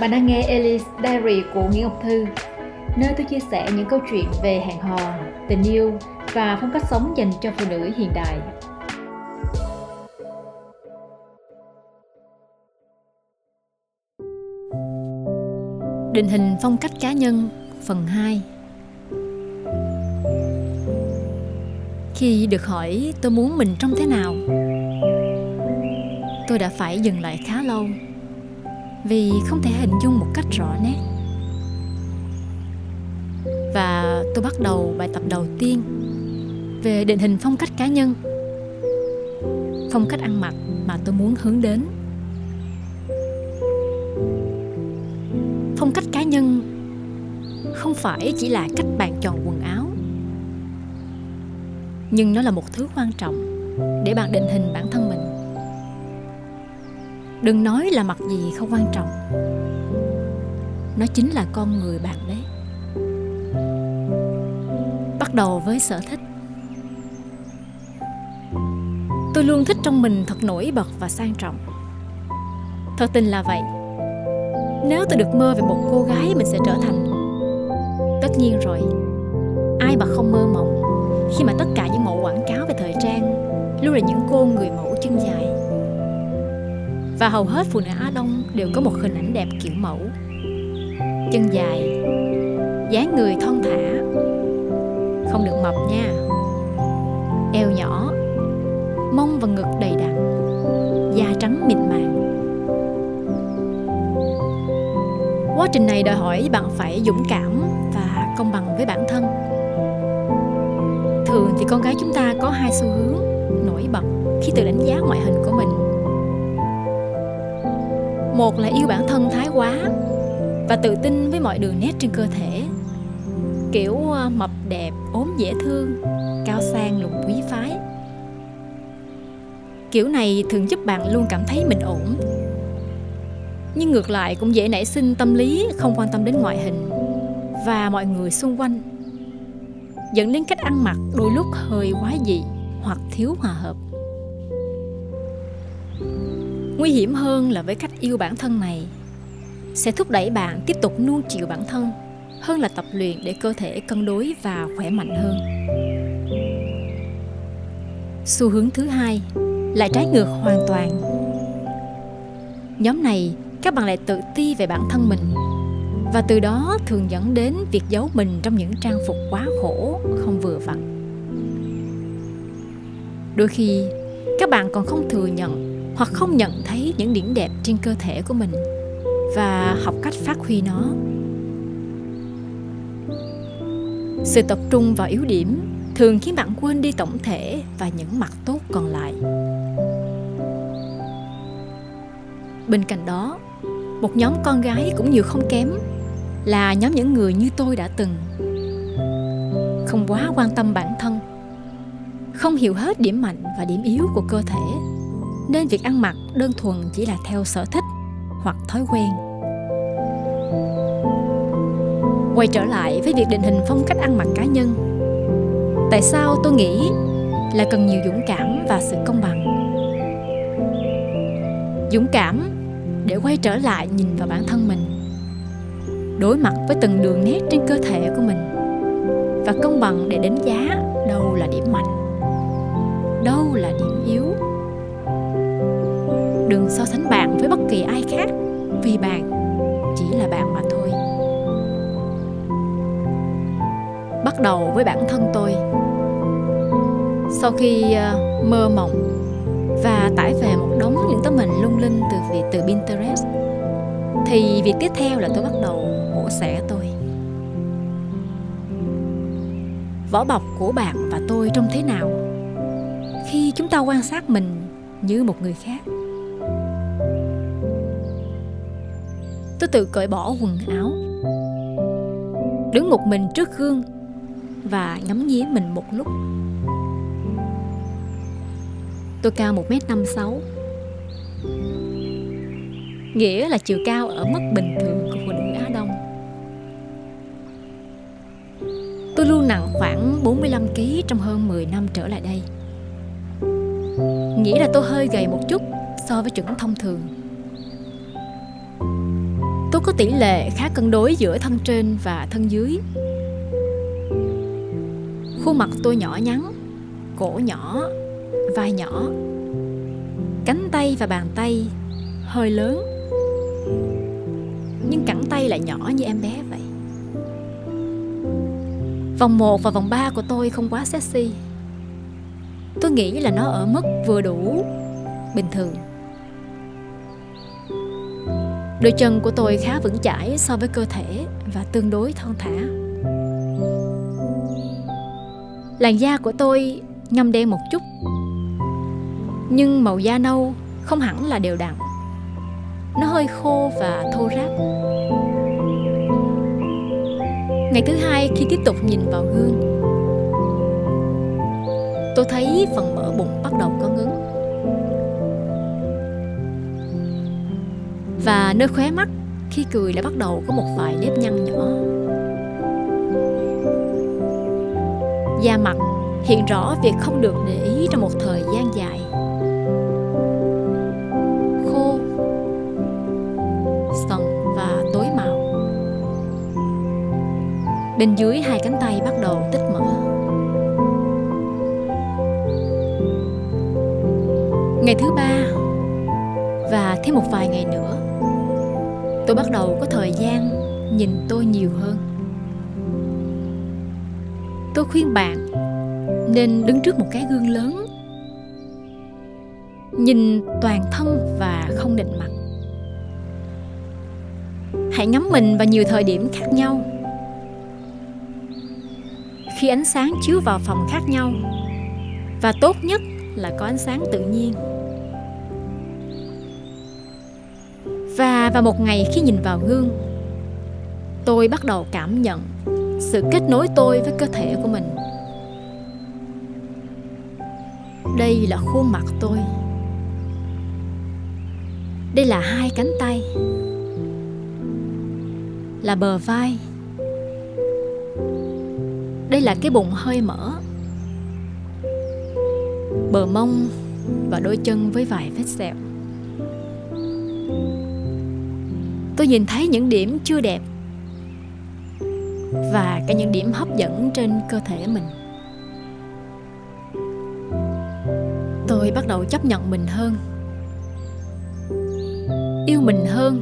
Bạn đang nghe Alice Diary của Nguyễn Ngọc Thư, nơi tôi chia sẻ những câu chuyện về hẹn hò, tình yêu và phong cách sống dành cho phụ nữ hiện đại. Định hình phong cách cá nhân phần 2 Khi được hỏi tôi muốn mình trông thế nào Tôi đã phải dừng lại khá lâu vì không thể hình dung một cách rõ nét. Và tôi bắt đầu bài tập đầu tiên Về định hình phong cách cá nhân. Phong cách ăn mặc mà tôi muốn hướng đến. Phong cách cá nhân không phải chỉ là cách bạn chọn quần áo, nhưng nó là một thứ quan trọng để bạn định hình bản thân mình đừng nói là mặt gì không quan trọng. Nó chính là con người bạn đấy bắt đầu với sở thích. Tôi luôn thích trong mình thật nổi bật và sang trọng. Thật tình là vậy. Nếu tôi được mơ về một cô gái, mình sẽ trở thành. Tất nhiên rồi. Ai mà không mơ mộng? Khi mà tất cả những mẫu quảng cáo về thời trang, luôn là những cô người mẫu chân dài và hầu hết phụ nữ Á Đông đều có một hình ảnh đẹp kiểu mẫu. Chân dài, dáng người thon thả, không được mập nha. Eo nhỏ, mông và ngực đầy đặn, da trắng mịn màng. Quá trình này đòi hỏi bạn phải dũng cảm và công bằng với bản thân. Thường thì con gái chúng ta có hai xu hướng nổi bật khi tự đánh giá ngoại hình của mình một là yêu bản thân thái quá và tự tin với mọi đường nét trên cơ thể. Kiểu ờ, mập đẹp, ốm dễ thương, cao sang, lùn quý phái. Kiểu này thường giúp bạn luôn cảm thấy mình ổn. Nhưng ngược lại cũng dễ nảy sinh tâm lý không quan tâm đến ngoại hình và mọi người xung quanh. Dẫn đến cách ăn mặc đôi lúc hơi quá dị hoặc thiếu hòa hợp. Nguy hiểm hơn là với cách yêu bản thân này, sẽ thúc đẩy bạn tiếp tục nuông chiều bản thân hơn là tập luyện để cơ thể cân đối và khỏe mạnh hơn. Xu hướng thứ hai, lại trái ngược hoàn toàn. Nhóm này, các bạn lại tự ti về bản thân mình và từ đó thường dẫn đến việc giấu mình trong những trang phục quá khổ, không vừa vặn. Đôi khi, các bạn còn không thừa nhận hoặc không nhận thấy những điểm đẹp trên cơ thể của mình và học cách phát huy nó. Sự tập trung vào yếu điểm thường khiến bạn quên đi tổng thể và những mặt tốt còn lại. Bên cạnh đó, một nhóm con gái cũng nhiều không kém là nhóm những người như tôi đã từng. Không quá quan tâm bản thân, không hiểu hết điểm mạnh và điểm yếu của cơ thể nên việc ăn mặc đơn thuần chỉ là theo sở thích hoặc thói quen. Quay trở lại với việc định hình phong cách ăn mặc cá nhân. Tại sao tôi nghĩ là cần nhiều dũng cảm và sự công bằng? Dũng cảm để quay trở lại nhìn vào bản thân mình, đối mặt với từng đường nét trên cơ thể của mình, và công bằng để đánh giá đâu là điểm mạnh, đâu là điểm yếu đừng so sánh bạn với bất kỳ ai khác, vì bạn chỉ là bạn mà thôi. Bắt đầu với bản thân tôi. Sau khi ờ, mơ mộng và tải về một đống những tấm hình lung linh từ việc, từ Pinterest, thì việc tiếp theo là tôi bắt đầu mổ xẻ tôi. Vỏ bọc của bạn và tôi trông thế nào? Khi chúng ta quan sát mình như một người khác tự cởi bỏ quần áo. Đứng một mình trước gương và ngắm nghía mình một lúc. Tôi cao 1m56 Nghĩa là chiều cao ở mức bình thường của phụ nữ Á Đông. Tôi luôn nặng khoảng 45kg trong hơn 10 năm trở lại đây. Nghĩa là tôi hơi gầy một chút so với chuẩn thông thường. Tôi có tỷ lệ khá cân đối giữa thân trên và thân dưới. Khuôn mặt tôi nhỏ nhắn, Cổ nhỏ, Vai nhỏ. Cánh tay và bàn tay hơi lớn. Nhưng cẳng tay lại nhỏ như em bé vậy. Vòng 1 và vòng 3 của tôi không quá sexy. Tôi nghĩ là nó ở mức vừa đủ Bình thường. Đôi chân của tôi khá vững chãi so với cơ thể Và tương đối thon thả. Làn da của tôi ngâm đen một chút, Nhưng màu da nâu không hẳn là đều đặn. Nó hơi khô và thô ráp. Ngày thứ hai khi tiếp tục nhìn vào gương, Tôi thấy phần mỡ bụng bắt đầu có Và nơi khóe mắt, khi cười đã bắt đầu có một vài nếp nhăn nhỏ. Da mặt hiện rõ việc không được để ý trong một thời gian dài. Khô, sần và tối màu. Bên dưới hai cánh tay bắt đầu tích mỡ ngày thứ ba và thêm một vài ngày nữa tôi bắt đầu có thời gian nhìn tôi nhiều hơn. Tôi khuyên bạn nên đứng trước một cái gương lớn. Nhìn toàn thân và không định mặt. Hãy ngắm mình vào nhiều thời điểm khác nhau. Khi ánh sáng chiếu vào phòng khác nhau, và tốt nhất là có ánh sáng tự nhiên. Và vào một ngày khi nhìn vào gương. Tôi bắt đầu cảm nhận sự kết nối tôi với cơ thể của mình. Đây là khuôn mặt tôi. Đây là hai cánh tay. Là bờ vai. Đây là cái bụng hơi mở bờ mông và đôi chân với vài vết sẹo. Tôi nhìn thấy những điểm chưa đẹp và cả những điểm hấp dẫn trên cơ thể mình. Tôi bắt đầu chấp nhận mình hơn, yêu mình hơn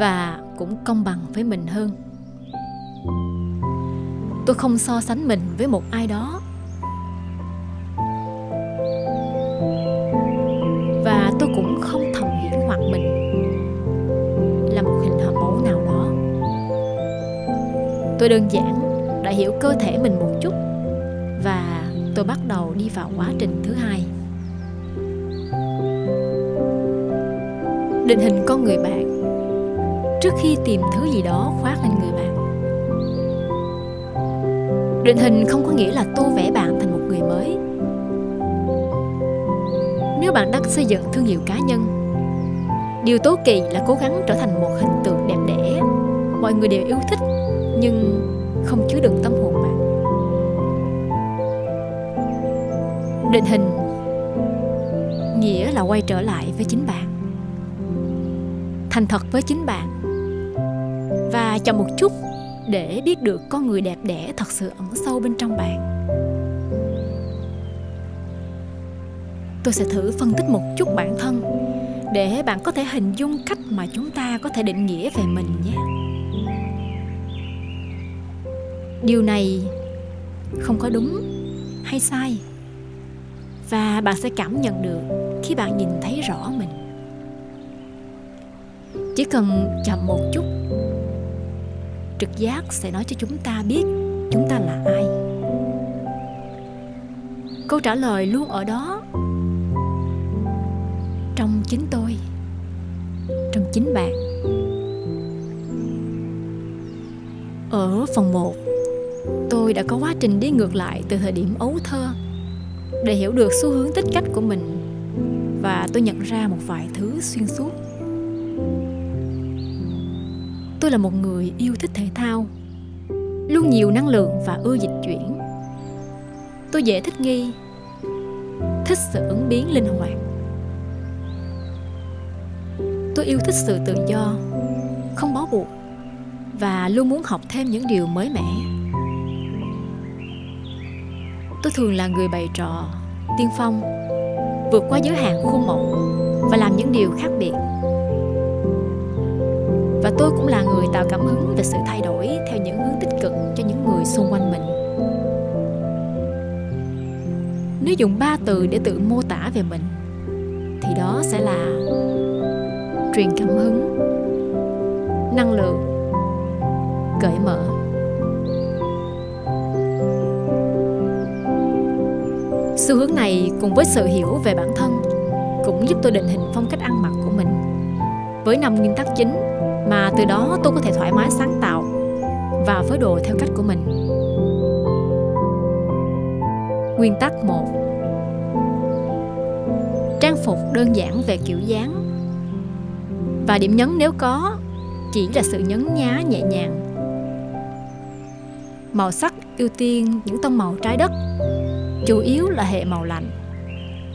và cũng công bằng với mình hơn. Tôi không so sánh mình với một ai đó. Tôi đơn giản đã hiểu cơ thể mình một chút và tôi bắt đầu đi vào quá trình thứ hai. Định hình con người bạn. Trước khi tìm thứ gì đó khoác lên người bạn. Định hình không có nghĩa là tô vẽ bạn thành một người mới. Nếu bạn đang xây dựng thương hiệu cá nhân, điều tố kỳ là cố gắng trở thành một hình tượng đẹp đẽ. Mọi người đều yêu thích nhưng không chứa đựng tâm hồn bạn. Định hình. Nghĩa là quay trở lại với chính bạn. Thành thật với chính bạn. Và chậm một chút để biết được con người đẹp đẽ thật sự ẩn sâu bên trong bạn. Tôi sẽ thử phân tích một chút bản thân để bạn có thể hình dung cách mà chúng ta có thể định nghĩa về mình nhé điều này không có đúng hay sai? Và bạn sẽ cảm nhận được khi bạn nhìn thấy rõ mình. Chỉ cần chậm một chút, trực giác sẽ nói cho chúng ta biết chúng ta là ai. Câu trả lời luôn ở đó. Trong chính tôi, trong chính bạn. Ở phần 1 tôi đã có quá trình đi ngược lại từ thời điểm ấu thơ. Để hiểu được xu hướng tích cách của mình, và tôi nhận ra một vài thứ xuyên suốt. Tôi là một người yêu thích thể thao, luôn nhiều năng lượng và ưa dịch chuyển. Tôi dễ thích nghi, thích sự ứng biến linh hoạt. Tôi yêu thích sự tự do, không bó buộc, và luôn muốn học thêm những điều mới mẻ tôi thường là người bày trò, tiên phong, vượt qua giới hạn khuôn mẫu và làm những điều khác biệt. Và tôi cũng là người tạo cảm hứng về sự thay đổi theo những hướng tích cực cho những người xung quanh mình. Nếu dùng ba từ để tự mô tả về mình, thì đó sẽ là truyền cảm hứng, năng lượng, cởi mở. Xu hướng này cùng với sự hiểu về bản thân cũng giúp tôi định hình phong cách ăn mặc của mình. Với năm nguyên tắc chính mà từ đó tôi có thể thoải mái sáng tạo và phối đồ theo cách của mình. Nguyên tắc 1 trang phục đơn giản về kiểu dáng. Và điểm nhấn nếu có chỉ là sự nhấn nhá nhẹ nhàng. Màu sắc ưu tiên những tông màu trái đất chủ yếu là hệ màu lạnh,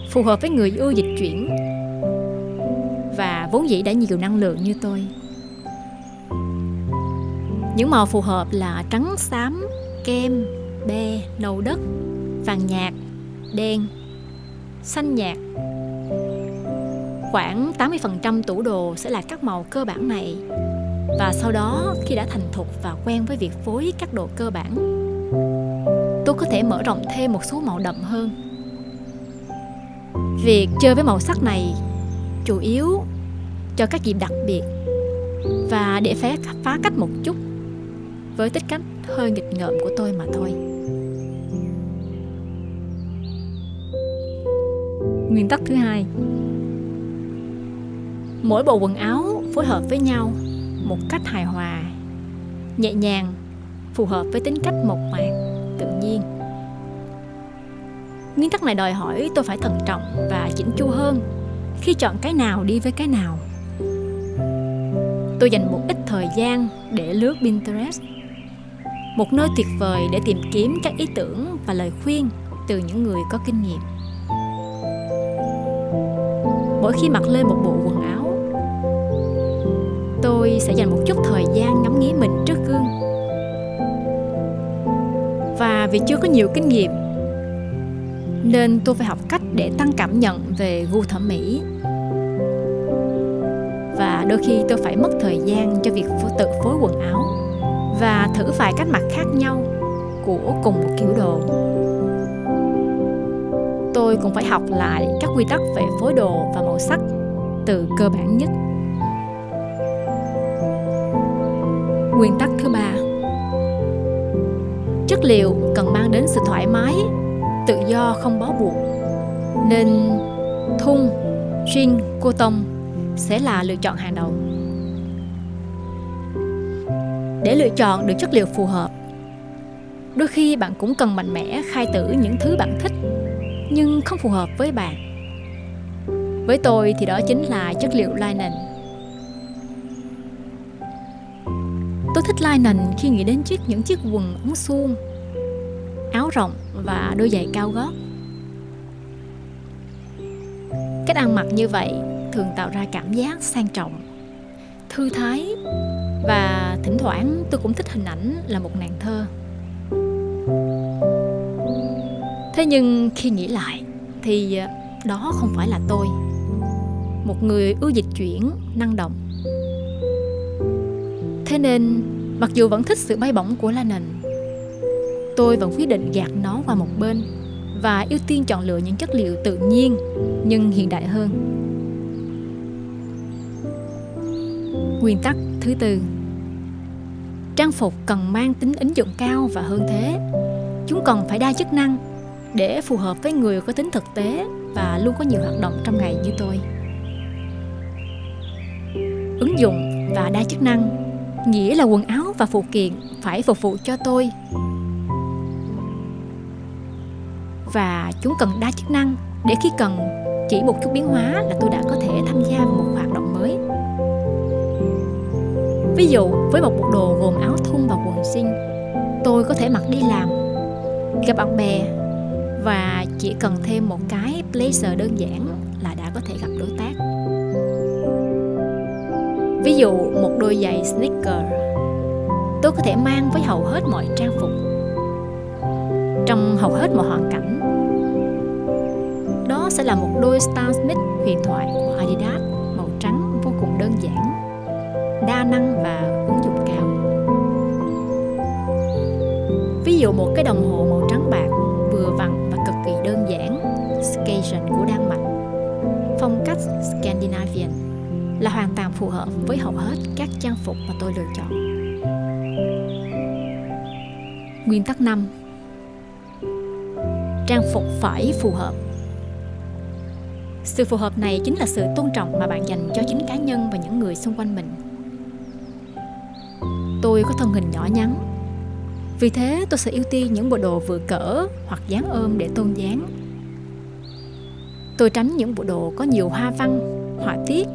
phù hợp với người ưa dịch chuyển. Và vốn dĩ đã nhiều năng lượng như tôi. Những màu phù hợp là trắng, xám, kem, be, nâu đất, vàng nhạt, đen, xanh nhạt. Khoảng 80% tủ đồ sẽ là các màu cơ bản này. Và sau đó, khi đã thành thục và quen với việc phối các đồ cơ bản tôi có thể mở rộng thêm một số màu đậm hơn. Việc chơi với màu sắc này chủ yếu cho các dịp đặc biệt và để phá, phá cách một chút với tính cách hơi nghịch ngợm của tôi mà thôi. Nguyên tắc thứ hai. Mỗi bộ quần áo phối hợp với nhau một cách hài hòa nhẹ nhàng phù hợp với tính cách mộc mạc nguyên tắc này đòi hỏi tôi phải thận trọng và chỉnh chu hơn. Khi chọn cái nào đi với cái nào. Tôi dành một ít thời gian để lướt pinterest. Một nơi tuyệt vời để tìm kiếm các ý tưởng và lời khuyên từ những người có kinh nghiệm. Mỗi khi mặc lên một bộ quần áo, tôi sẽ dành một chút thời gian ngắm nghía mình trước gương. Và vì chưa có nhiều kinh nghiệm nên tôi phải học cách để tăng cảm nhận về gu thẩm mỹ. Và đôi khi tôi phải mất thời gian cho việc tự phối quần áo và thử vài cách mặc khác nhau của cùng một kiểu đồ. Tôi cũng phải học lại các quy tắc về phối đồ và màu sắc từ cơ bản nhất. Nguyên tắc thứ ba. Chất liệu cần mang đến sự thoải mái tự do không bó buộc. Nên thun jean cô tông sẽ là lựa chọn hàng đầu. Để lựa chọn được chất liệu phù hợp, đôi khi bạn cũng cần mạnh mẽ khai tử những thứ bạn thích, nhưng không phù hợp với bạn. Với tôi thì đó chính là chất liệu linen tôi thích linen khi nghĩ đến chiếc những chiếc quần ống suông áo rộng và đôi giày cao gót. Cách ăn mặc như vậy thường tạo ra cảm giác sang trọng, thư thái và thỉnh thoảng tôi cũng thích hình ảnh là một nàng thơ. Thế nhưng khi nghĩ lại thì ờ, đó không phải là tôi, một người ưa dịch chuyển, năng động. Thế nên mặc dù vẫn thích sự bay bổng của Lennon tôi vẫn quyết định gạt nó qua một bên và ưu tiên chọn lựa những chất liệu tự nhiên, nhưng hiện đại hơn. Nguyên tắc thứ tư. Trang phục cần mang tính ứng dụng cao và hơn thế. Chúng cần phải đa chức năng để phù hợp với người có tính thực tế và luôn có nhiều hoạt động trong ngày như tôi. Ứng dụng và đa chức năng, nghĩa là quần áo và phụ kiện phải phục vụ cho tôi và chúng cần đa chức năng. Để khi cần, chỉ một chút biến hóa là tôi đã có thể tham gia vào một hoạt động mới. Ví dụ, với một bộ đồ gồm áo thun và quần jean, tôi có thể mặc đi làm, gặp bạn bè, và chỉ cần thêm một cái blazer đơn giản là đã có thể gặp đối tác. Ví dụ, một đôi giày sneaker, tôi có thể mang với hầu hết mọi trang phục. Trong hầu hết mọi hoàn cảnh sẽ là một đôi Stan Smith huyền thoại của Adidas, màu trắng, vô cùng đơn giản, đa năng và ứng dụng cao. Ví dụ một cái đồng hồ màu trắng bạc, vừa vặn và cực kỳ đơn giản Skagen của Đan Mạch. Phong cách Scandinavian là hoàn toàn phù hợp với hầu hết các trang phục mà tôi lựa chọn. Nguyên tắc 5 Trang phục phải phù hợp sự phù hợp này chính là sự tôn trọng mà bạn dành cho chính cá nhân và những người xung quanh mình. Tôi có thân hình nhỏ nhắn, vì thế tôi sẽ ưu tiên những bộ đồ vừa cỡ hoặc dáng ôm để tôn dáng. Tôi tránh những bộ đồ có nhiều hoa văn, họa tiết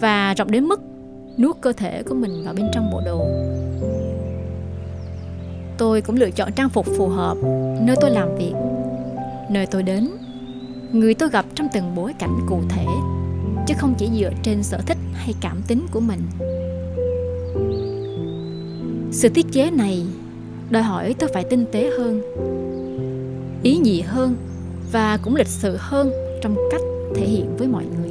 và rộng đến mức nuốt cơ thể của mình vào bên trong bộ đồ. Tôi cũng lựa chọn trang phục phù hợp nơi tôi làm việc, nơi tôi đến, người tôi gặp trong từng bối cảnh cụ thể, chứ không chỉ dựa trên sở thích hay cảm tính của mình. Sự tiết chế này đòi hỏi tôi phải tinh tế hơn, ý nhị hơn và cũng lịch sự hơn trong cách thể hiện với mọi người.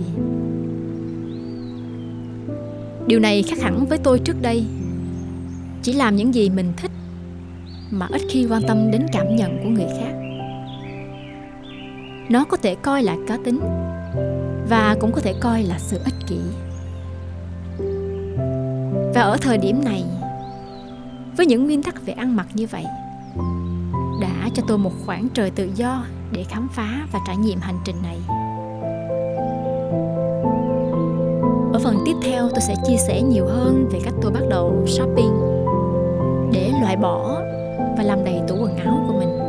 Điều này khác hẳn với tôi trước đây. Chỉ làm những gì mình thích mà ít khi quan tâm đến cảm nhận của người khác nó có thể coi là cá tính và cũng có thể coi là sự ích kỷ. Và ở thời điểm này, với những nguyên tắc về ăn mặc như vậy, đã cho tôi một khoảng trời tự do để khám phá và trải nghiệm hành trình này. Ở phần tiếp theo, tôi sẽ chia sẻ nhiều hơn về cách tôi bắt đầu shopping để loại bỏ và làm đầy tủ quần áo của mình.